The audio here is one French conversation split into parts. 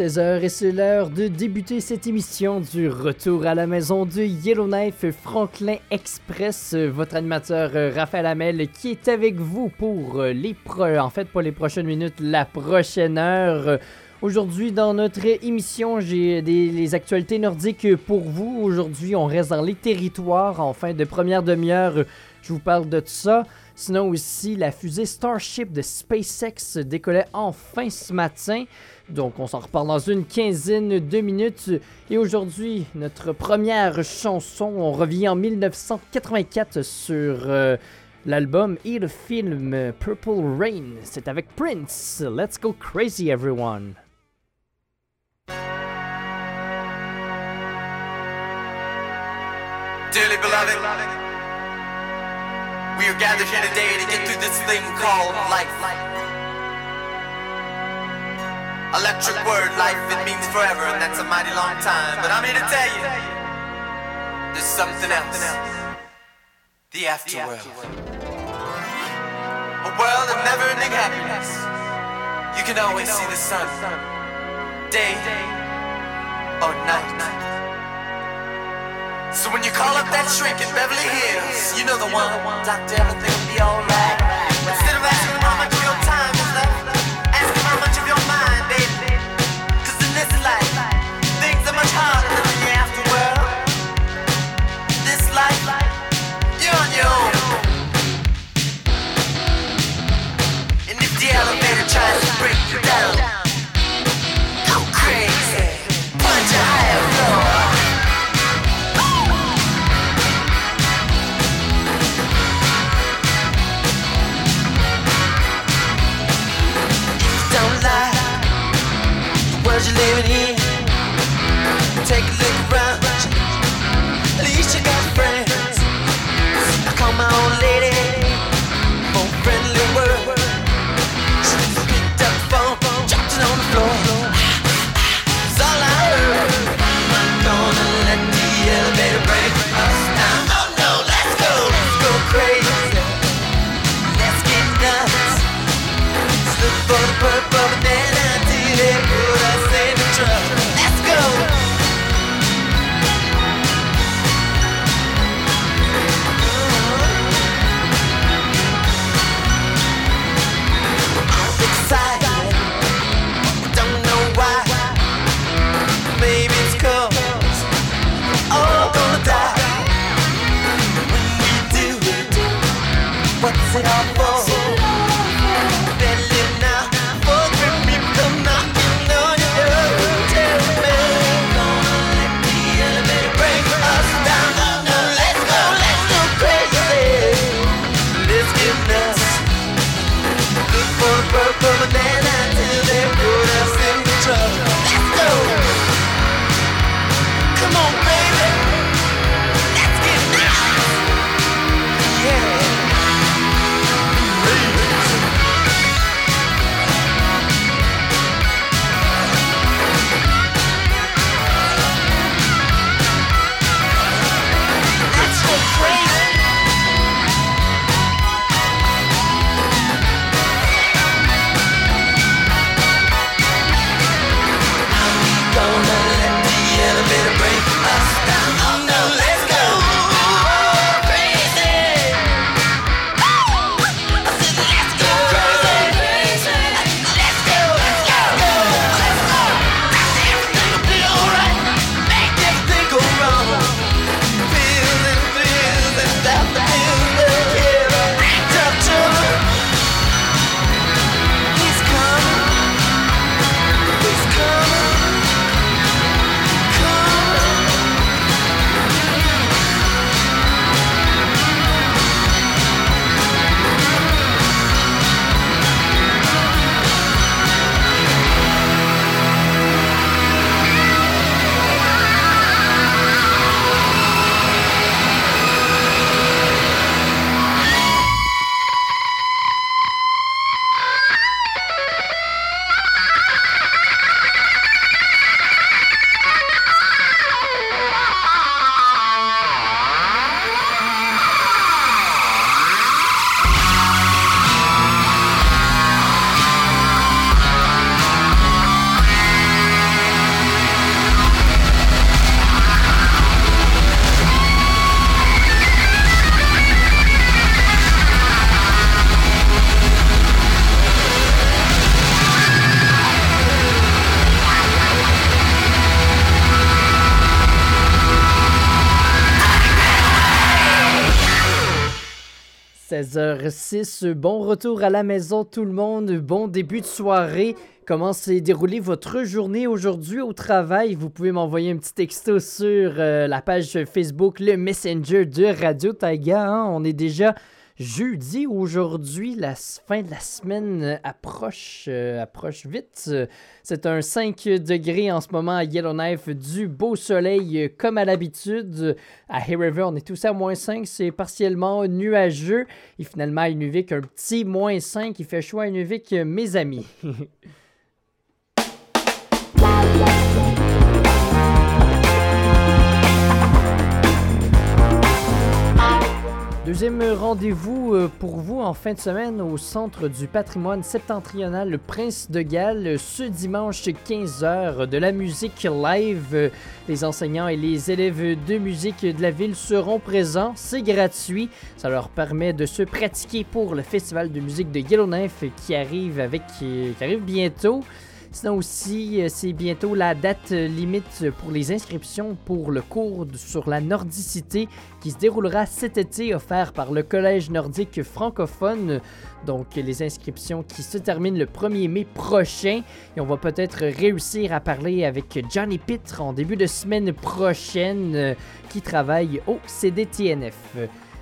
est 16h et c'est l'heure de débuter cette émission du retour à la maison de Yellowknife Franklin Express. Votre animateur euh, Raphaël Hamel qui est avec vous pour euh, les pro... en fait pas les prochaines minutes, la prochaine heure. Aujourd'hui, dans notre émission, j'ai les actualités nordiques pour vous. Aujourd'hui, on reste dans les territoires. En fin de première demi-heure, je vous parle de tout ça. Sinon aussi, la fusée Starship de SpaceX décollait enfin ce matin. Donc on s'en reparle dans une quinzaine de minutes. Et aujourd'hui, notre première chanson, on revient en 1984 sur euh, l'album et le film Purple Rain. C'est avec Prince. Let's go crazy everyone. We are gathered here today to get through this thing called life. Electric word, life, it means forever, and that's a mighty long time. But I'm here to tell you, there's something else. The afterworld. A world of never-ending happiness. You can always see the sun, day or night. So when you call up that shrink in Beverly Hills, you know the one. Doctor, everything will be alright. 16h06, bon retour à la maison tout le monde, bon début de soirée. Comment s'est déroulée votre journée aujourd'hui au travail? Vous pouvez m'envoyer un petit texto sur euh, la page Facebook, le Messenger de Radio Taiga. hein? On est déjà jeudi aujourd'hui, la fin de la semaine euh, approche, euh, approche vite. C'est un 5 degrés en ce moment à Yellowknife, du beau soleil euh, comme à l'habitude. À Hay River, on est tous à moins 5, c'est partiellement nuageux. Et finalement, à Inuvik, un petit moins 5, il fait chaud à Inuvik, mes amis. Deuxième rendez-vous euh, pour vous en fin de semaine au Centre du patrimoine septentrional Le Prince de Galles ce dimanche 15h de la musique live. Les enseignants et les élèves de musique de la ville seront présents. C'est gratuit. Ça leur permet de se pratiquer pour le festival de musique de Yellowknife qui arrive avec euh, qui arrive bientôt. Sinon aussi, euh, c'est bientôt la date euh, limite pour les inscriptions pour le cours sur la nordicité qui se déroulera cet été offert par le Collège nordique francophone. Donc les inscriptions qui se terminent le 1er mai prochain et on va peut-être réussir à parler avec Johnny Pitre en début de semaine prochaine euh, qui travaille au CDTNF.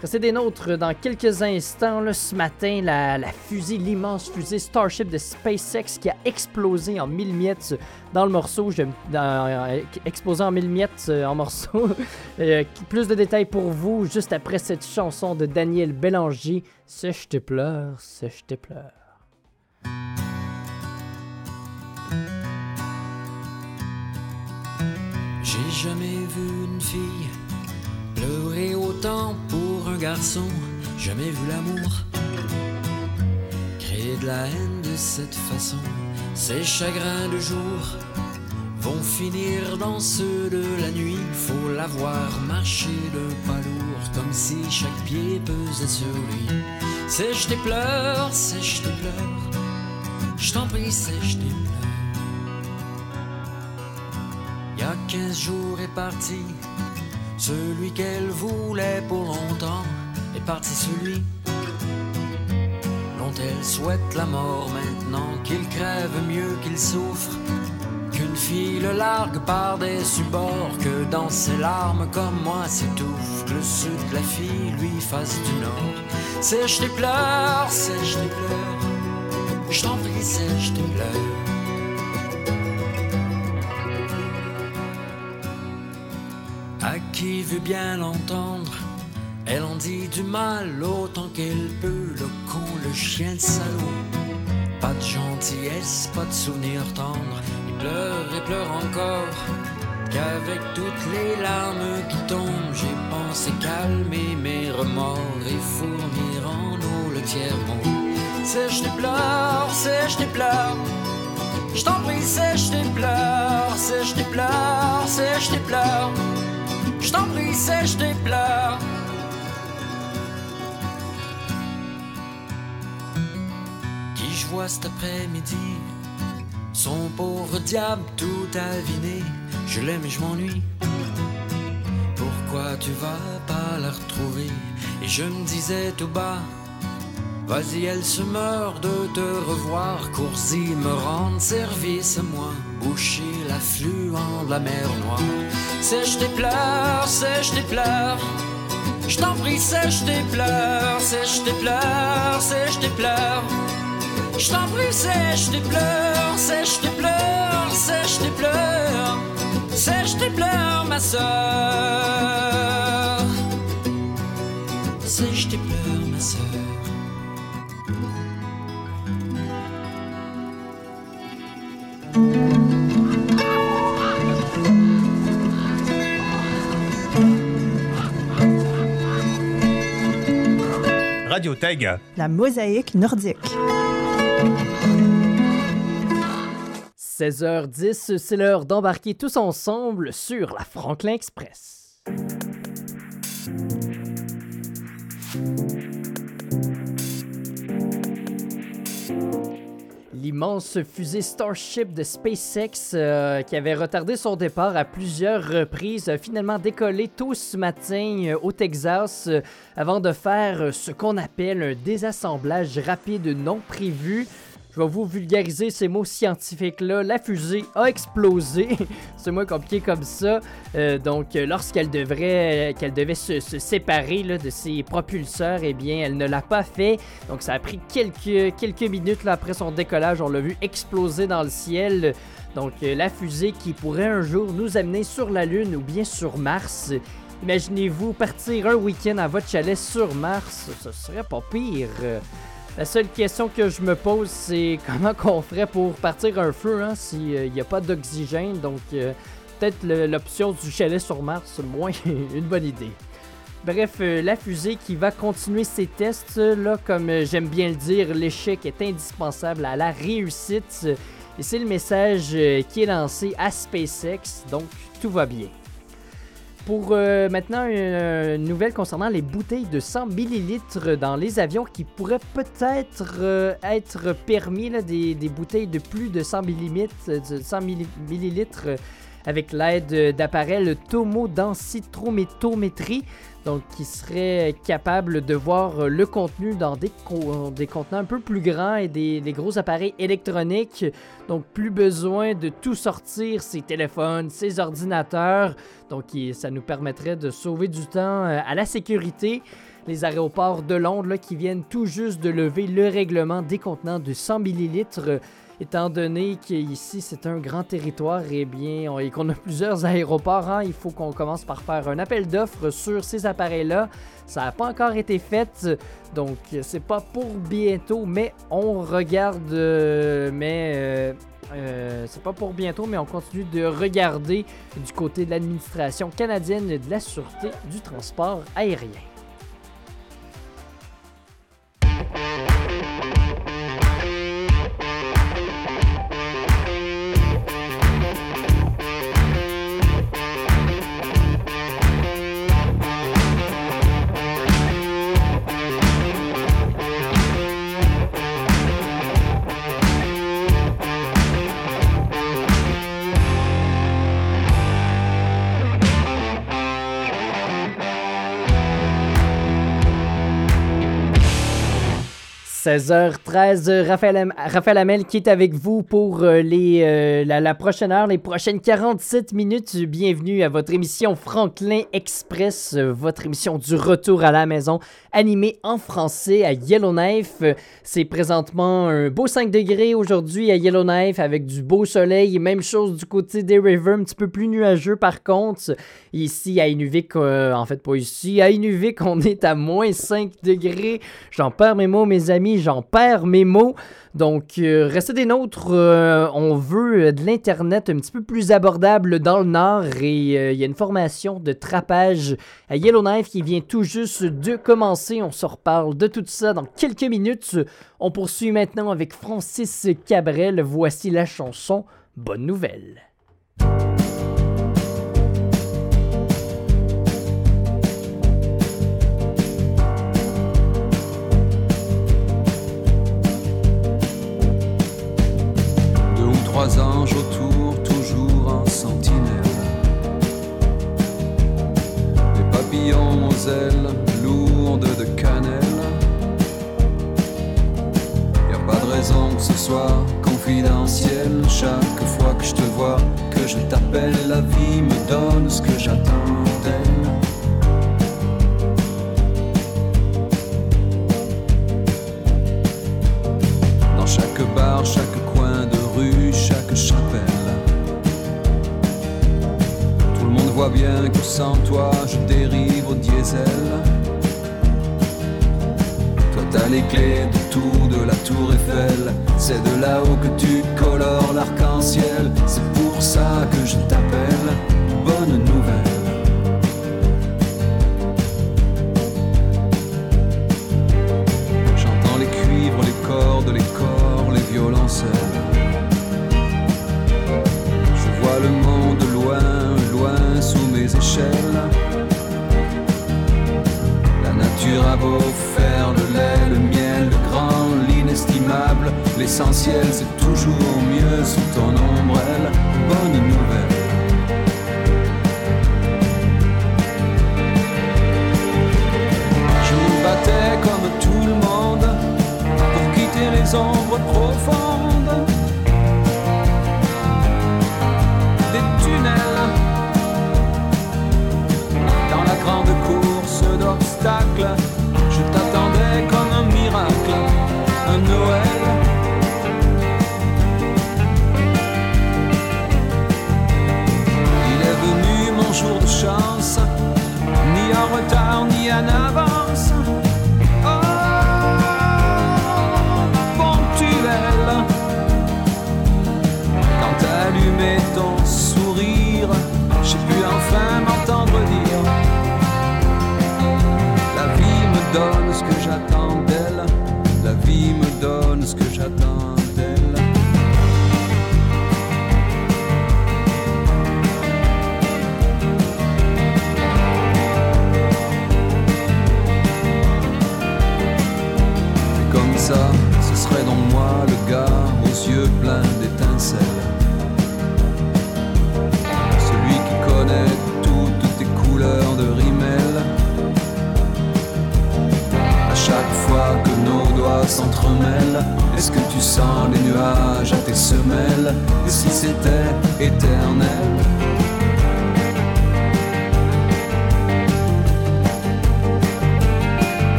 Restez des nôtres dans quelques instants. Là, ce matin, la, fusée, l'immense fusée Starship de SpaceX qui a explosé en mille miettes dans le morceau. Je, euh, explosé en mille miettes euh, en morceaux. Euh, plus de détails pour vous juste après cette chanson de Daniel Bélanger. Ce je te pleure, ce je te pleure. J'ai jamais vu une fille pleurer autant pour un garçon. Jamais vu l'amour créer de la haine de cette façon. Ces chagrins de jour vont finir dans ceux de la nuit. Faut la voir marcher de pas lourd, comme si chaque pied pesait sur lui. Sèche tes pleurs, sèche tes pleurs. Je t'en prie, sèche tes pleurs. Y a 15 jours est parti, celui qu'elle voulait pour longtemps est parti celui dont elle souhaite la mort maintenant, qu'il crève mieux qu'il souffre, qu'une fille le largue par des subords, que dans ses larmes comme moi s'étouffe, que le sud de la fille lui fasse du nord. Sèche tes pleurs, sèche tes pleurs, je t'en prie, sèche tes pleurs. À qui veut bien l'entendre, elle en dit du mal autant qu'elle peut, le con, le chien, le salaud. Pas de gentillesse, pas de souvenir tendre, il pleure et pleure encore. Qu'avec toutes les larmes qui tombent, j'ai pensé calmer mes remords et fournir en eau le tiers-monde. Sèche tes pleurs, sèche tes pleurs. Je t'en prie, sèche tes pleurs, sèche tes pleurs, sèche tes pleurs. Je t'en prie, sèche tes pleurs. Qui je vois cet après-midi? Son pauvre diable tout aviné. Je l'aime et je m'ennuie. Pourquoi tu vas pas la retrouver? Et je me disais tout bas. Vas-y, elle se meurt de te revoir. Cours-y, me rendre service à moi. Boucher l'affluent de la mer Noire. Sèche tes pleurs, sèche tes pleurs. Je t'en prie, sèche tes pleurs, sèche tes pleurs, sèche tes pleurs. Je t'en prie, sèche tes pleurs, sèche tes pleurs, sèche tes pleurs. Sèche tes pleurs, ma sœur. La mosaïque nordique. 16h10, c'est l'heure d'embarquer tous ensemble sur la Franklin Express. L'immense fusée Starship de SpaceX euh, qui avait retardé son départ à plusieurs reprises a finalement décollé tôt ce matin euh, au Texas euh, avant de faire ce qu'on appelle un désassemblage rapide non prévu. Je vais vous vulgariser ces mots scientifiques-là. La fusée a explosé. C'est moins compliqué comme ça. Euh, donc, euh, lorsqu'elle devrait, qu'elle devait se, séparer de ses propulseurs, eh bien, elle ne l'a pas fait. Donc, ça a pris quelques, minutes après son décollage. On l'a vu exploser dans le ciel. Donc, euh, la fusée qui pourrait un jour nous amener sur la Lune ou bien sur Mars. Imaginez-vous partir un week-end à votre chalet sur Mars. Ce serait pas pire. Euh, La seule question que je me pose, c'est comment qu'on ferait pour partir un feu hein, s'il n'y a pas d'oxygène. Donc, euh, peut-être l'option du chalet sur Mars, c'est moins une bonne idée. Bref, euh, la fusée qui va continuer ses tests, euh, là, comme euh, j'aime bien le dire, l'échec est indispensable à la réussite. euh, Et c'est le message euh, qui est lancé à SpaceX, donc tout va bien. Pour euh, maintenant, une, nouvelle concernant les bouteilles de 100 millilitres dans les avions qui pourraient peut-être euh, être permis, des, bouteilles de plus de 100 millimètres, euh, de 100 milli- millilitres avec l'aide euh, d'appareils tomodensitométrie, donc qui serait capable de voir euh, le contenu dans des, des contenants un peu plus grands et des, gros appareils électroniques. Donc plus besoin de tout sortir, ses téléphones, ses ordinateurs. Donc ça nous permettrait de sauver du temps euh, à la sécurité. Les aéroports de Londres qui viennent tout juste de lever le règlement des contenants de 100 millilitres. Étant donné qu'ici c'est un grand territoire eh bien, et qu'on a plusieurs aéroports, hein, il faut qu'on commence par faire un appel d'offres sur ces appareils-là. Ça n'a pas encore été fait, donc c'est pas pour bientôt, mais on regarde. euh, mais euh, euh, c'est pas pour bientôt, mais on continue de regarder du côté de l'administration canadienne de la sûreté du transport aérien. « 16h13, Raphaël, Am- Raphaël Hamel qui est avec vous pour euh, les, euh, la, prochaine heure, les prochaines 47 minutes. Bienvenue à votre émission Franklin Express, euh, votre émission du retour à la maison, animée en français à Yellowknife. Euh, C'est présentement un beau 5 degrés aujourd'hui à Yellowknife avec du beau soleil. Même chose du côté des Rivers, un petit peu plus nuageux par contre. Ici à Inuvik, euh, en fait pas ici, à Inuvik on est à moins 5 degrés. J'en perds mes mots, mes amis, j'en perds mes mots. Donc, euh, restez des nôtres. euh, on veut euh, de l'Internet un petit peu plus abordable dans le Nord et il y a une formation de trapage à Yellowknife qui vient tout juste de commencer. On se reparle de tout ça dans quelques minutes. On poursuit maintenant avec Francis Cabrel. Voici la chanson Bonne Nouvelle.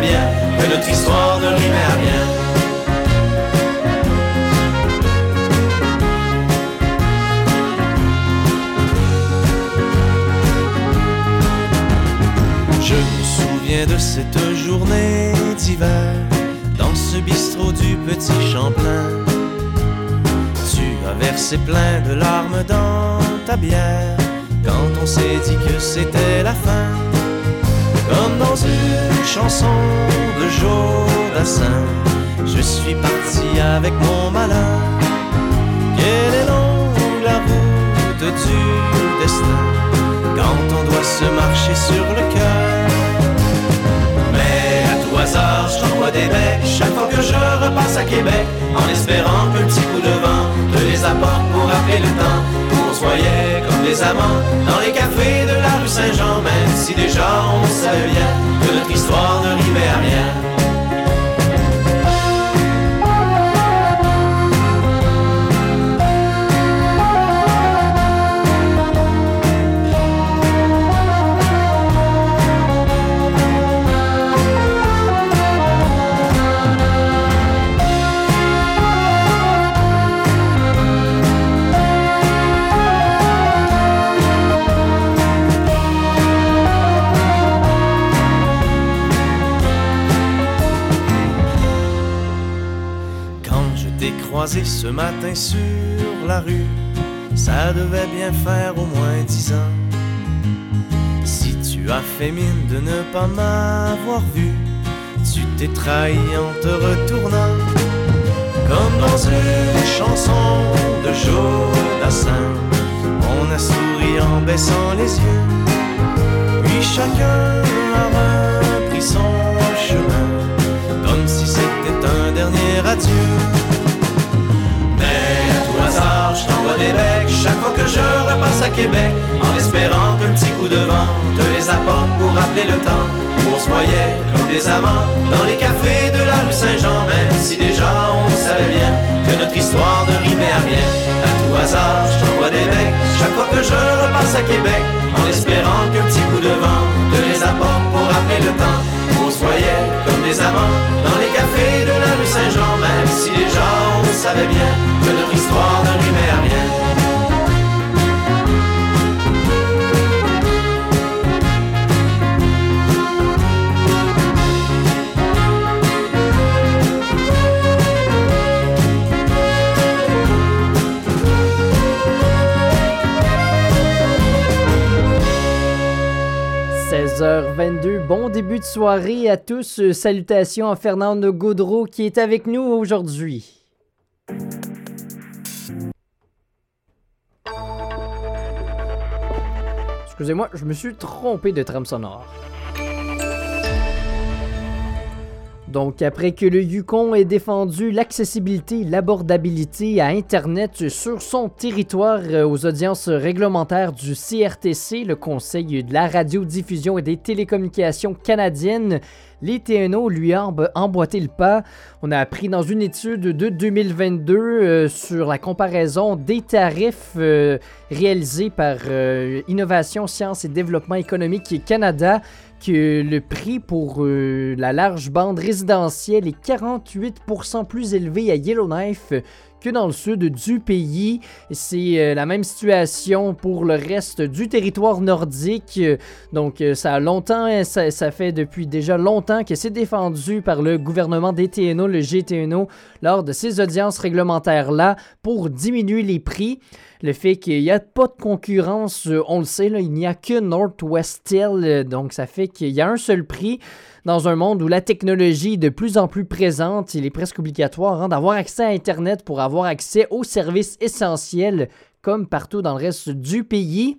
que notre histoire ne rimait à rien. Je me souviens de cette journée d'hiver dans ce bistrot du petit Champlain. Tu as versé plein de larmes dans ta bière quand on s'est dit que c'était la fin. Comme dans une chanson de Jodassin. Je suis parti avec mon malin. Quelle est longue la route du destin quand on doit se marcher sur le cœur? Mais à tout hasard, je des becs chaque fois que je repasse à Québec en espérant que le petit coup de vent te les apporte pour rappeler le temps soyait comme des amants dans les cafés de la rue Saint-Jean, même si déjà on savait bien que notre histoire ne rivait à rien. Ce matin sur la rue. Ça devait bien faire au moins dix ans. Si tu as fait mine de ne pas m'avoir vu, tu t'es trahi en te retournant. Comme dans une chanson de Jodassin, on a souri en baissant les yeux. Puis chacun a repris son chemin, comme si c'était un dernier adieu que je repasse à Québec, en espérant qu'un petit coup de vent te les apporte pour rappeler le temps où on se voyait comme des amants dans les cafés de la rue Saint-Jean, même si déjà on savait bien que notre histoire ne rimait à rien. À tout hasard, je t'envoie des becs chaque fois que je repasse à Québec, en espérant qu'un petit coup de vent te les apporte pour rappeler le temps où on se voyait comme des amants dans les cafés de la rue Saint-Jean, même si déjà on savait bien que notre histoire ne rimait à rien. 16h22, bon début de soirée à tous. Salutations à Fernando Gaudreau qui est avec nous aujourd'hui. Excusez-moi, je me suis trompé de trame sonore. Donc, après que le Yukon ait défendu l'accessibilité, l'abordabilité à Internet sur son territoire euh, aux audiences réglementaires du CRTC, le Conseil de la radiodiffusion et des télécommunications canadiennes, les TNO lui ont emboîté le pas. On a appris dans une étude de 2022 euh, sur la comparaison des tarifs euh, réalisés par euh, Innovation, Sciences et Développement économique Canada que le prix pour la large bande résidentielle est 48% plus élevé à Yellowknife que dans le sud du pays. C'est euh, la même situation pour le reste du territoire nordique. Donc euh, ça a longtemps, ça, ça, fait depuis déjà longtemps que c'est défendu par le gouvernement des TNO, le GTNO, lors de ces audiences réglementaires-là pour diminuer les prix. Le fait qu'il n'y a pas de concurrence, euh, on le sait, il n'y a que Northwestel, donc ça fait qu'il y a un seul prix dans un monde où la technologie est de plus en plus présente, il est presque obligatoire hein, d'avoir accès à Internet pour avoir accès aux services essentiels comme partout dans le reste du pays.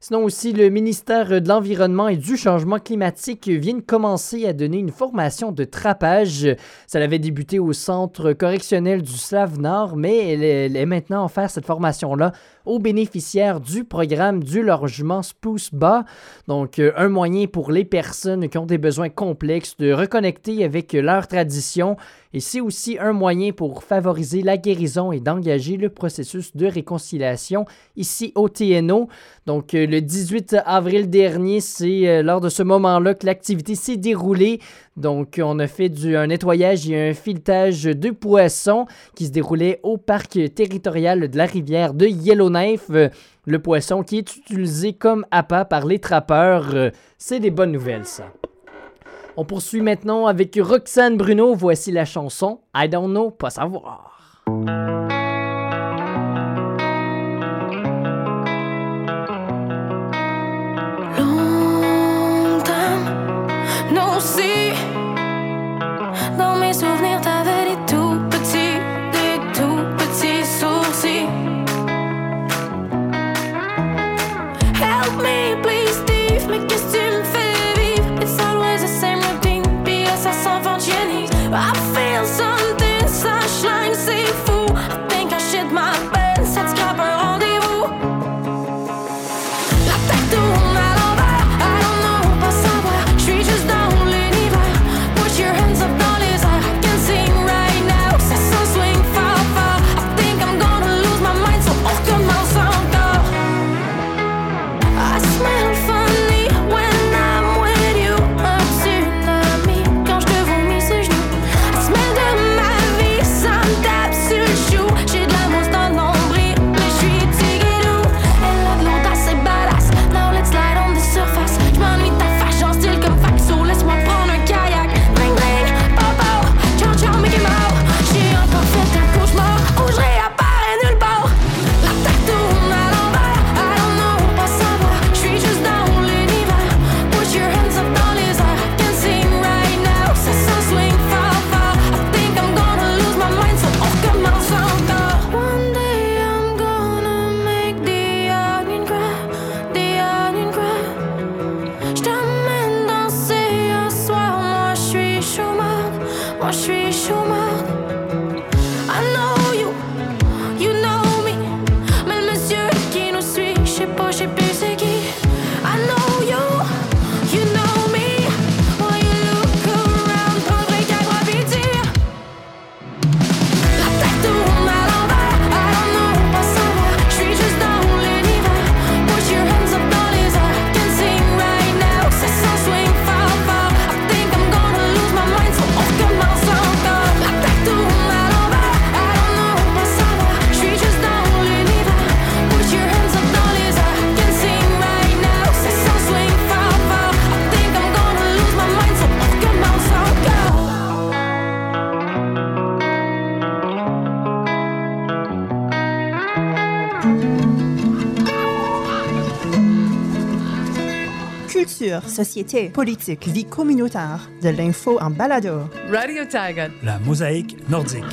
Sinon aussi, le ministère de l'Environnement et du Changement climatique vient de commencer à donner une formation de trapage. Ça avait débuté au centre correctionnel du Slave Nord, mais elle est maintenant en faire cette formation-là aux bénéficiaires du programme du logement Spruce Bas. Donc, euh, un moyen pour les personnes qui ont des besoins complexes de reconnecter avec leur tradition. Et c'est aussi un moyen pour favoriser la guérison et d'engager le processus de réconciliation ici au TNO. Donc, euh, le 18 avril dernier, c'est euh, lors de ce moment-là que l'activité s'est déroulée. Donc, on a fait du, un nettoyage et un filetage de poissons qui se déroulait au parc territorial de la rivière de Yellowknife. Le poisson qui est utilisé comme appât par les trappeurs. C'est des bonnes nouvelles, ça. On poursuit maintenant avec Roxane Bruno. Voici la chanson I Don't Know, pas savoir. Société, politique, vie communautaire, de l'info en balado. Radio Taiga. La mosaïque nordique.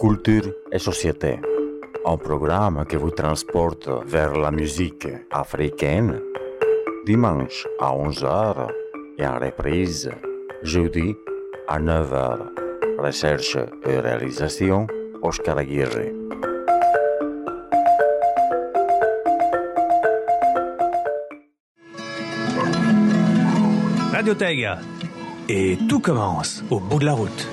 Culture et société. Un programme qui vous transporte vers la musique africaine. Dimanche à 11h et en reprise jeudi à 9h. Recherche et réalisation Oscar Aguirre. Radio. Et tout commence au bout de la route.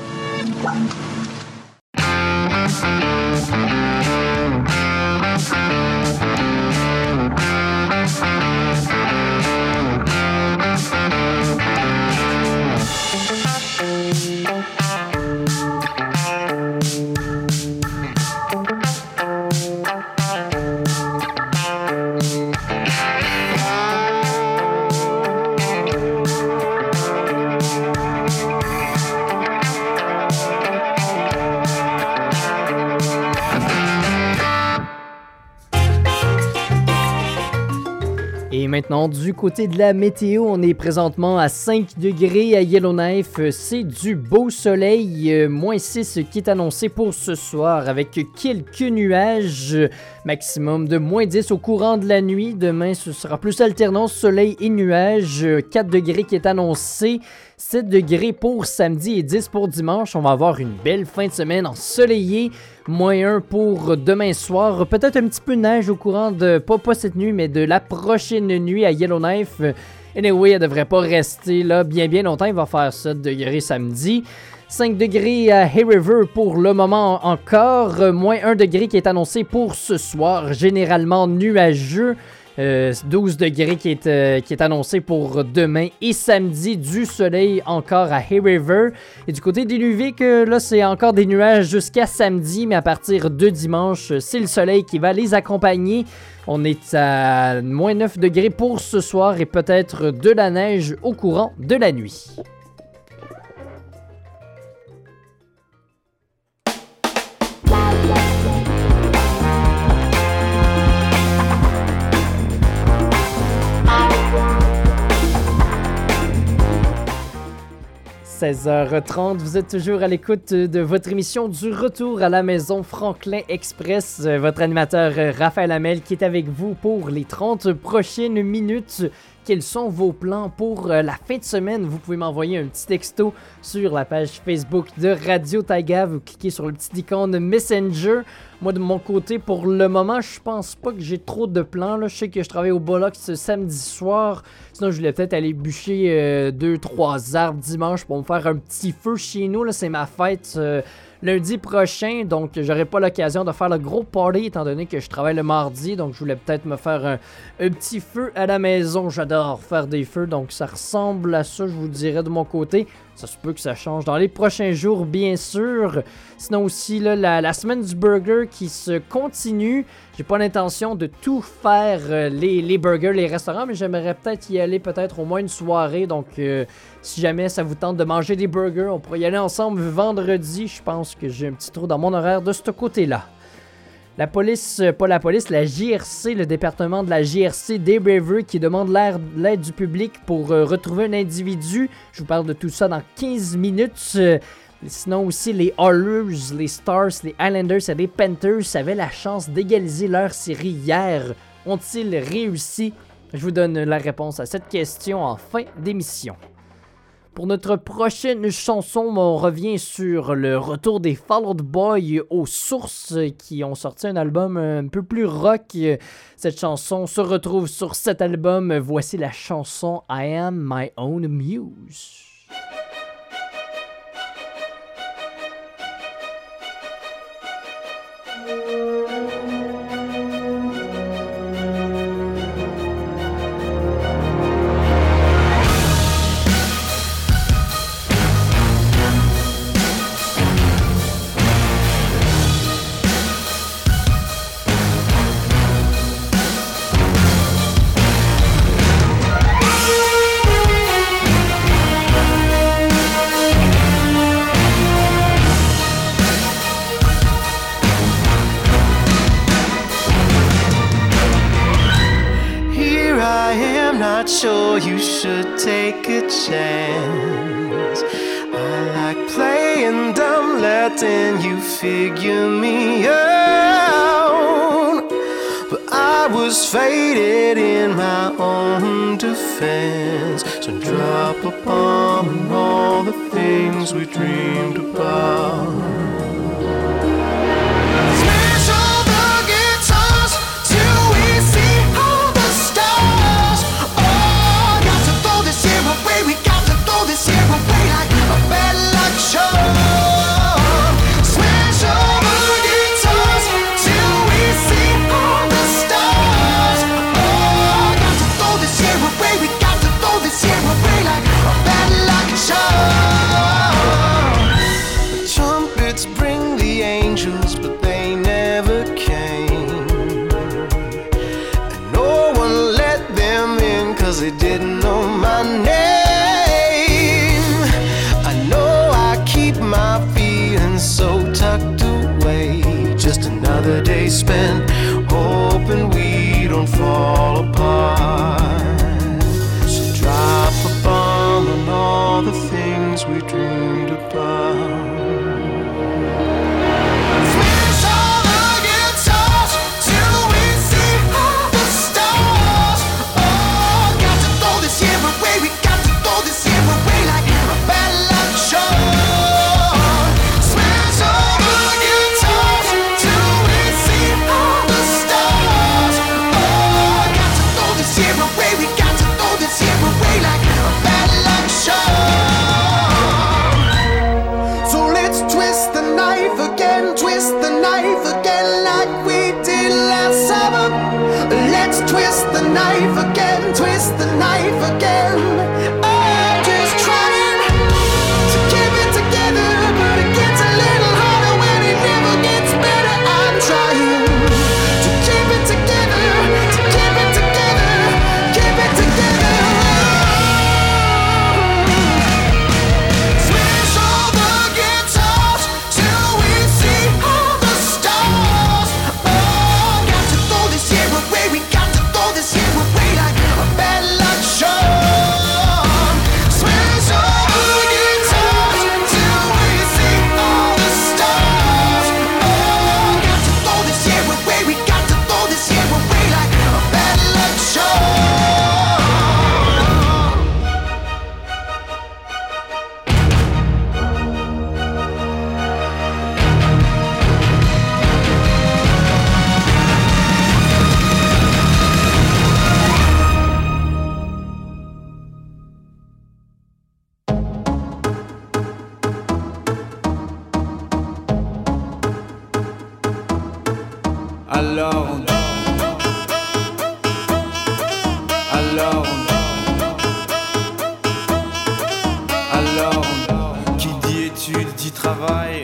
Maintenant, du côté de la météo, on est présentement à 5 degrés à Yellowknife. C'est du beau soleil, euh, moins 6 qui est annoncé pour ce soir avec quelques nuages, euh, maximum de moins 10 au courant de la nuit. Demain, ce sera plus alternance soleil et nuages. Euh, 4 degrés qui est annoncé. 7 degrés pour samedi et 10 pour dimanche. On va avoir une belle fin de semaine ensoleillée. Moins 1 pour demain soir. Peut-être un petit peu de neige au courant de, pas, pas cette nuit, mais de la prochaine nuit à Yellowknife. Anyway, elle devrait pas rester là bien bien longtemps. Il va faire 7 degrés samedi. 5 degrés à Hay River pour le moment encore. Moins 1 degré qui est annoncé pour ce soir. Généralement nuageux. Euh, 12 degrés qui est, euh, qui est annoncé pour demain et samedi. Du soleil encore à Hay River. Et du côté des Luviques, euh, là, c'est encore des nuages jusqu'à samedi, mais à partir de dimanche, euh, c'est le soleil qui va les accompagner. On est à moins 9 degrés pour ce soir et peut-être de la neige au courant de la nuit. « 16h30, vous êtes toujours à l'écoute de votre émission du retour à la maison Franklin Express. Euh, Votre animateur euh, Raphaël Hamel qui est avec vous pour les 30 prochaines minutes. Quels sont vos plans pour euh, la fin de semaine? Vous pouvez m'envoyer un petit texto sur la page Facebook de Radio Taiga. Vous cliquez sur le petit icône Messenger. Moi, de mon côté, pour le moment, je pense pas que j'ai trop de plans. Là. Je sais que je travaille au Bollocks ce samedi soir. Sinon, je voulais peut-être aller bûcher 2-3 arbres dimanche pour me faire un petit feu chez nous. C'est ma fête euh, lundi prochain. Donc, j'aurai pas l'occasion de faire le gros party étant donné que je travaille le mardi. Donc, je voulais peut-être me faire un, un petit feu à la maison. J'adore faire des feux. Donc, ça ressemble à ça, je vous dirais de mon côté. Ça se peut que ça change dans les prochains jours, bien sûr. Sinon aussi, la, semaine du burger qui se continue. J'ai pas l'intention de tout faire euh, les, les burgers, les restaurants, mais j'aimerais peut-être y aller peut-être au moins une soirée. Donc, euh, si jamais ça vous tente de manger des burgers, on pourrait y aller ensemble vendredi. Je pense que j'ai un petit trou dans mon horaire de ce côté-là. La police, euh, pas la police, la JRC, le département de la JRC d'Abreville qui demande l'aide du public pour euh, retrouver un individu. Je vous parle de tout ça dans 15 minutes. Euh, Sinon aussi, les Oilers, les Stars, les Islanders et les Panthers avaient la chance d'égaliser leur série hier. Ont-ils réussi? Je vous donne la réponse à cette question en fin d'émission. Pour notre prochaine chanson, on revient sur le retour des Fall Out Boy aux sources qui ont sorti un album un peu plus rock. Cette chanson se retrouve sur cet album. Voici la chanson I Am My Own Muse. we dream. Alors, alors, alors, qui dit études dit travail,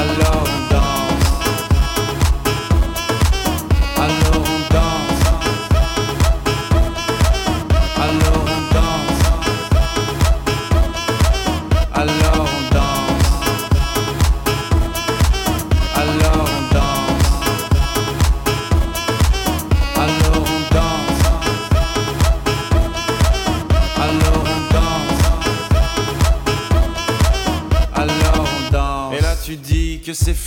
alone.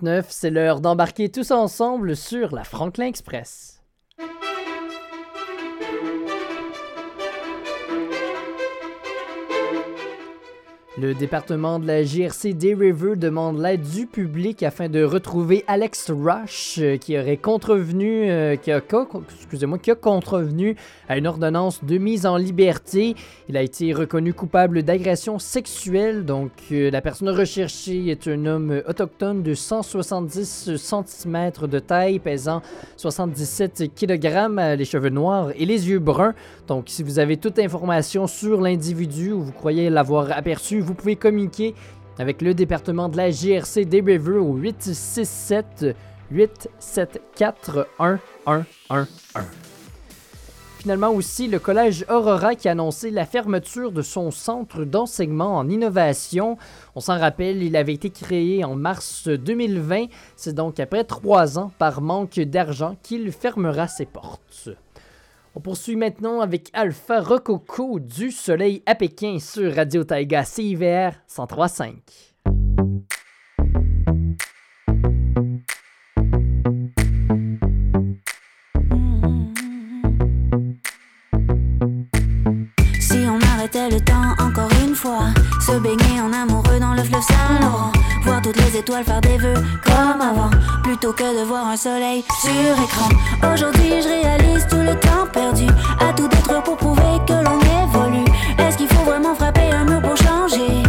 16h39, c'est l'heure d'embarquer tous ensemble sur la Franklin Express. Le département de la GRC des River demande l'aide du public afin de retrouver Alex Rush euh, qui aurait contrevenu, euh, qui a, excusez-moi, qui a contrevenu à une ordonnance de mise en liberté. Il a été reconnu coupable d'agression sexuelle. Donc, euh, la personne recherchée est un homme autochtone de 170 cm de taille, pesant 77 kg, les cheveux noirs et les yeux bruns. Donc, si vous avez toute information sur l'individu ou vous croyez l'avoir aperçu, vous pouvez communiquer avec le département de la GRC des River au 867 874 1111. Finalement aussi, le collège Aurora qui a annoncé la fermeture de son centre d'enseignement en innovation. On s'en rappelle, il avait été créé en mars 2020. C'est donc après trois ans, par manque d'argent, qu'il fermera ses portes. On poursuit maintenant avec Alpha Rococo du Soleil à Pékin sur Radio Taiga CIVR 103.5. Si on arrêtait le temps encore une fois, se baigner en amoureux dans le fleuve Saint-Laurent, voir toutes les étoiles faire des vœux comme avant, plutôt que de voir un soleil sur écran. Aujourd'hui, je réalise tout le temps perdu, à tout détruire pour prouver que l'on évolue. Est-ce qu'il faut vraiment frapper un mur pour changer,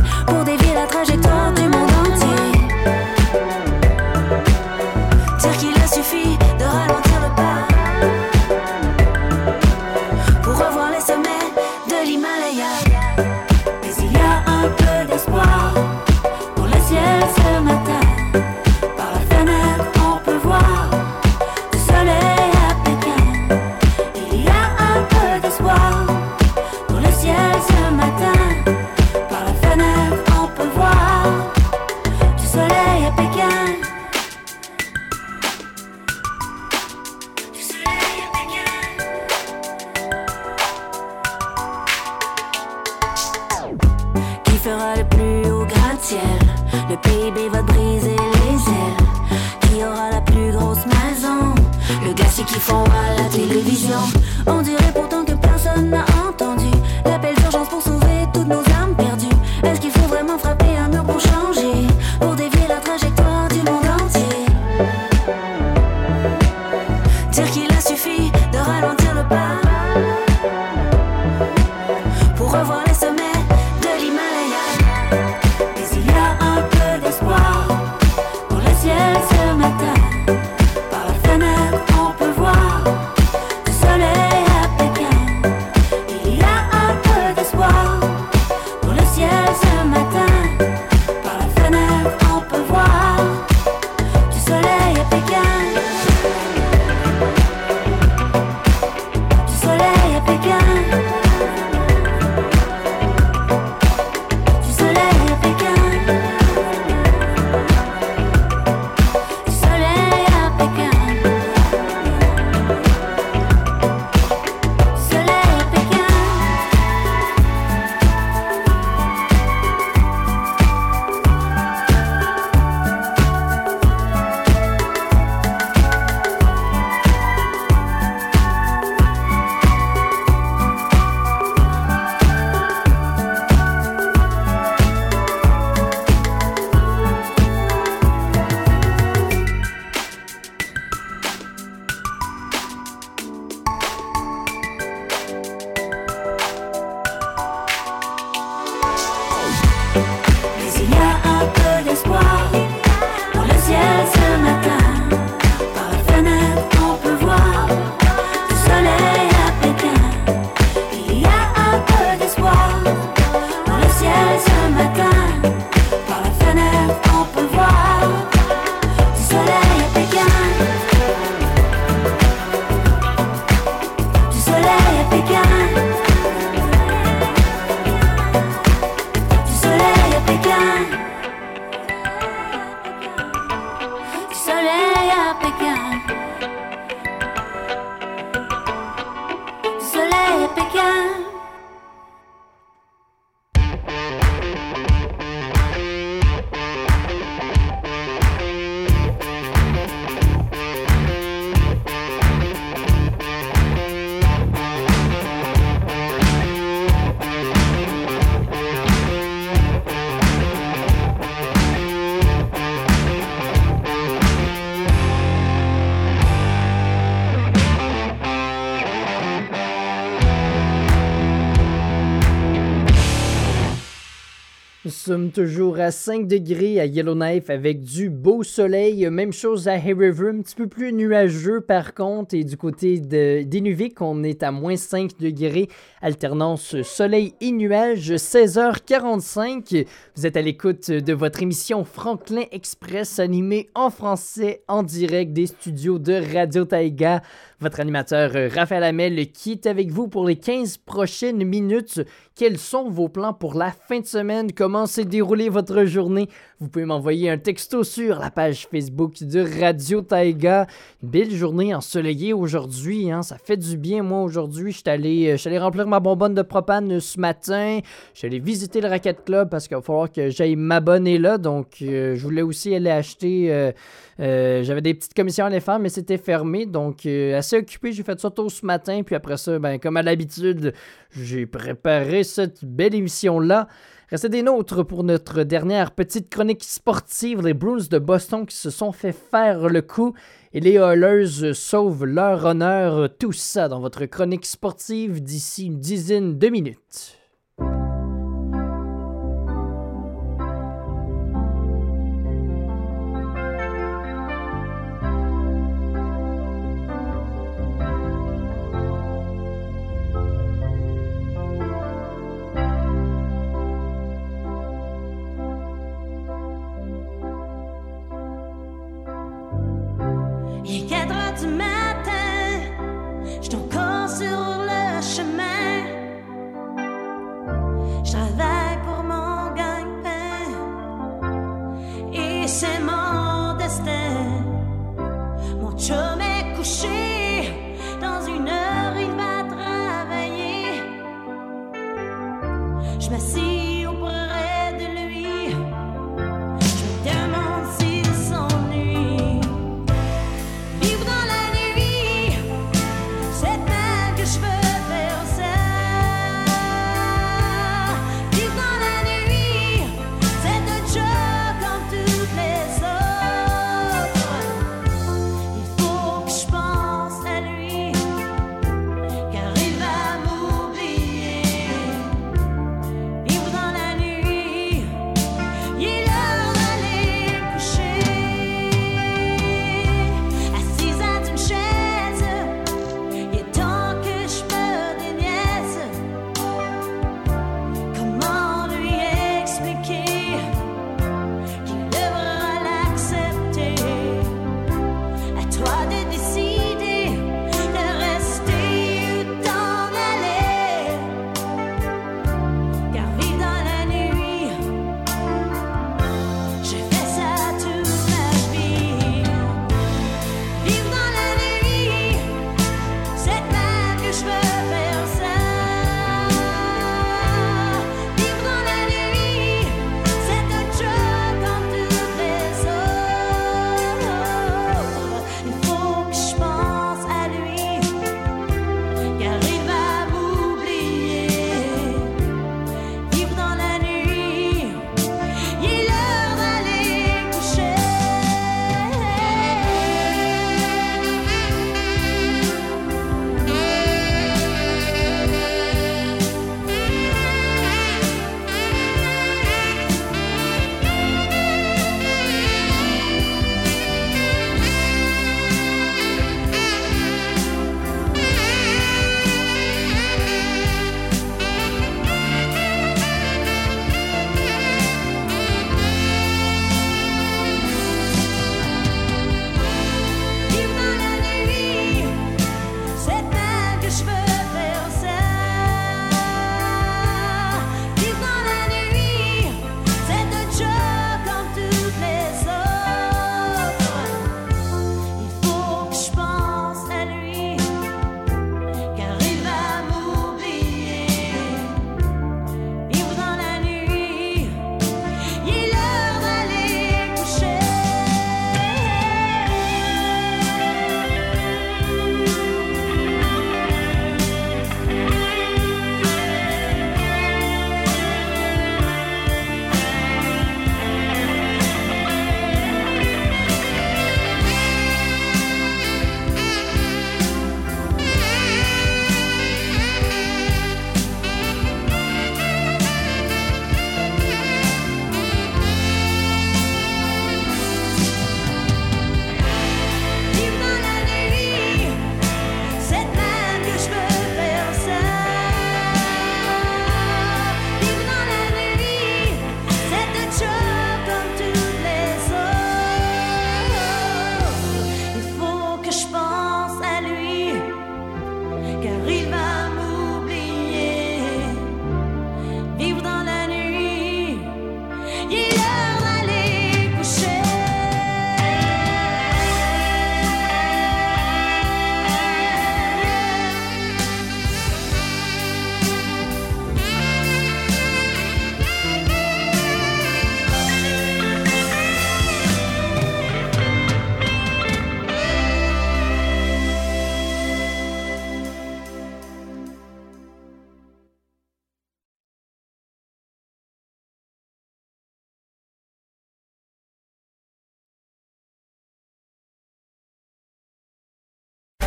sommes toujours à 5 degrés à Yellowknife avec du beau soleil. Même chose à Hay River, un petit peu plus nuageux par contre. Et du côté de d'Inuvik, on est à moins 5 degrés. Alternance soleil et nuages, 16h45. Vous êtes à l'écoute de votre émission Franklin Express animée en français en direct des studios de Radio Taïga. Votre animateur Raphaël Hamel qui est avec vous pour les 15 prochaines minutes. Quels sont vos plans pour la fin de semaine? Comment s'est déroulée votre journée? Vous pouvez m'envoyer un texto sur la page Facebook de Radio Taïga. Une belle journée ensoleillée aujourd'hui, hein? ça fait du bien. Moi, aujourd'hui, je suis allé, euh, je suis allé remplir ma bonbonne de propane ce matin. Je suis allé visiter le Racket Club parce qu'il va falloir que j'aille m'abonner là. Donc, euh, je voulais aussi aller acheter. euh, J'avais des petites commissions à aller faire, mais c'était fermé. Donc, assez occupé. J'ai fait ça tôt ce matin. Puis après ça, ben, comme à l'habitude, j'ai préparé cette belle émission-là. Restez des nôtres pour notre dernière petite chronique sportive. Les Bruins de Boston qui se sont fait faire le coup et les Oilers sauvent leur honneur. Tout ça dans votre chronique sportive d'ici une dizaine de minutes. Je m'assis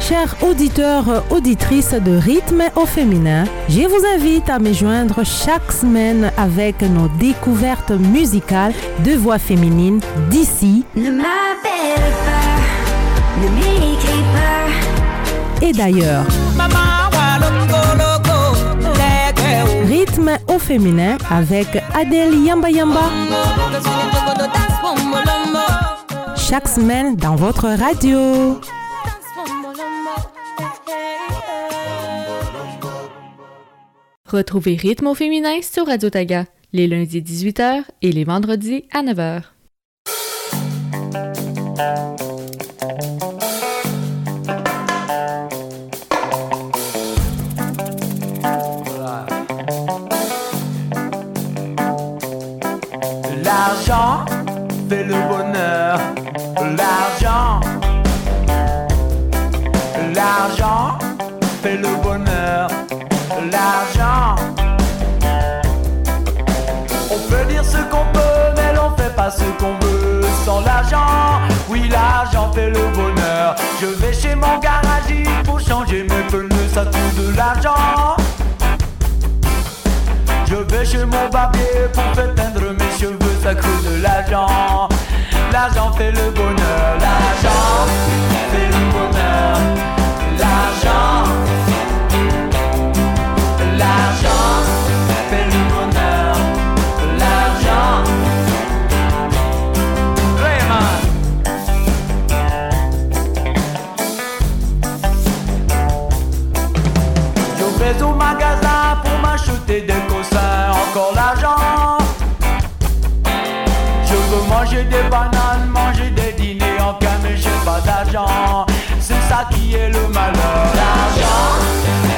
Chers auditeurs, auditrices de rythme au féminin, je vous invite à me joindre chaque semaine avec nos découvertes musicales de voix féminines d'ici Ne m'appelle pas, ne m'écris pas. et d'ailleurs. Rythme au féminin avec Adèle Yamba Yamba. Chaque semaine dans votre radio. Retrouvez Rythme au féminin sur Radio Taga, les lundis 18h et les vendredis à 9h. Le bonheur. Je vais chez mon garagiste pour changer mes pneus, ça coûte de l'argent. Je vais chez mon barbier pour faire teindre mes cheveux, ça coûte de l'argent. L'argent fait le bonheur, l'argent fait le bonheur. L'argent, l'argent au magasin pour m'acheter des cossins, encore l'argent. Je veux manger des bananes, manger des dîners en canne, mais j'ai pas d'argent. C'est ça qui est le malheur. L'argent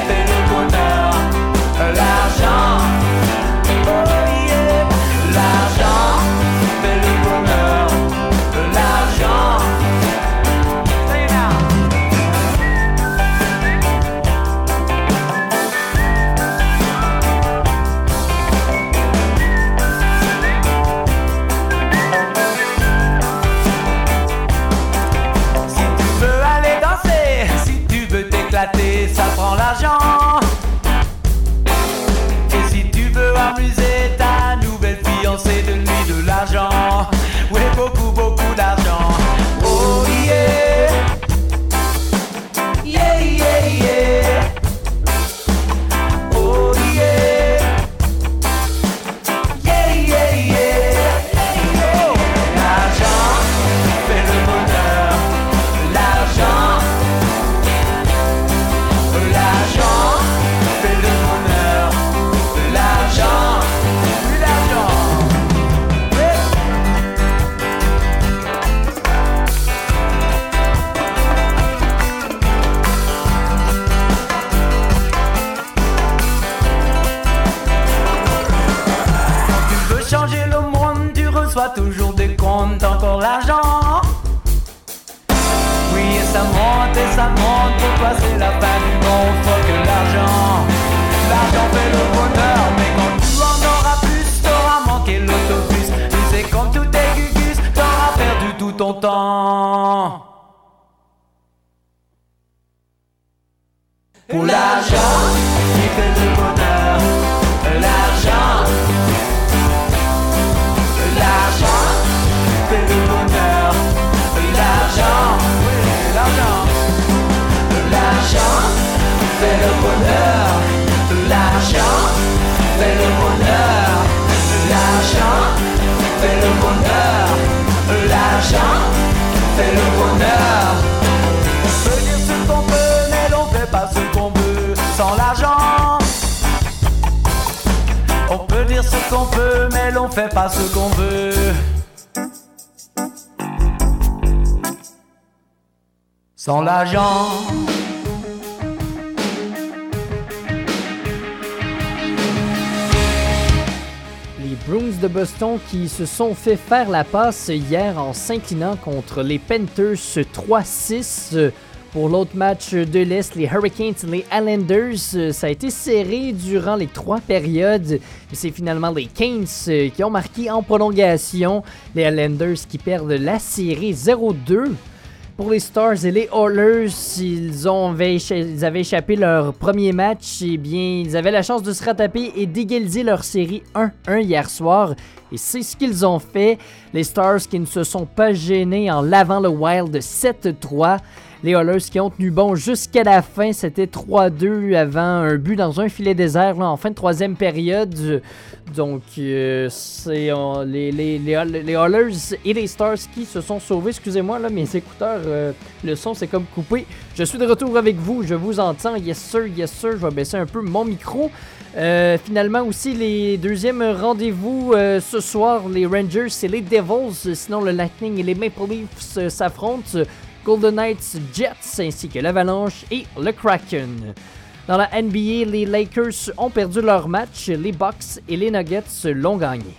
qu'on peut, mais l'on fait pas ce qu'on veut. Sans l'argent. Les Bruins de Boston qui se sont fait faire la passe hier en s'inclinant contre les Panthers 3-6. Pour l'autre match de l'Est, les Hurricanes et les Islanders, euh, ça a été serré durant les trois périodes. C'est finalement les Canes euh, qui ont marqué en prolongation. Les Islanders qui perdent la série 0-2. Pour les Stars et les Oilers, ils, ont, ils avaient échappé leur premier match. Et bien, ils avaient la chance de se rattraper et d'égaliser leur série 1-1 hier soir. Et c'est ce qu'ils ont fait. Les Stars qui ne se sont pas gênés en lavant le Wild 7-3. Les Oilers qui ont tenu bon jusqu'à la fin, c'était 3-2 avant un but dans un filet désert là, en fin de troisième période. Donc, euh, c'est les, les, Oilers et les Stars qui se sont sauvés. Excusez-moi, là, mes écouteurs, euh, le son c'est comme coupé. Je suis de retour avec vous, je vous entends. Yes sir, yes sir, je vais baisser un peu mon micro. Euh, finalement aussi les deuxièmes rendez-vous ce soir, les Rangers et les Devils, sinon le Lightning et les Maple Leafs s'affrontent, Golden Knights, Jets ainsi que l'Avalanche et le Kraken. Dans la NBA, les Lakers ont perdu leur match, les Bucks et les Nuggets l'ont gagné.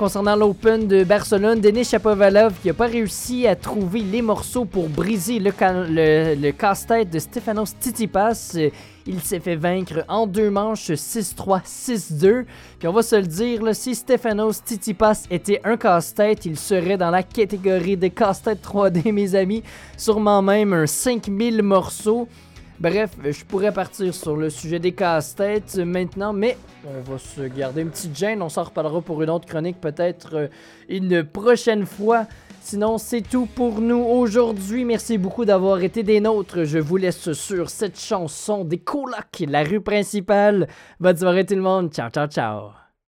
Concernant l'Open de Barcelone, Denis Shapovalov qui n'a pas réussi à trouver les morceaux pour briser le, ca- le- le casse-tête de Stefanos Tsitsipas. Euh, Il s'est fait vaincre en deux manches 6-3, 6-2. Puis on va se le dire, si Stefanos Tsitsipas était un casse-tête, il serait dans la catégorie des casse-têtes 3D, mes amis. Sûrement même un 5000 morceaux. Bref, je pourrais partir sur le sujet des casse-têtes maintenant, mais on va se garder une petite gêne. On s'en reparlera pour une autre chronique peut-être euh, une prochaine fois. Sinon, c'est tout pour nous aujourd'hui. Merci beaucoup d'avoir été des nôtres. Je vous laisse sur cette chanson des colocs, la rue principale. Bonne soirée tout le monde. Ciao, ciao, ciao.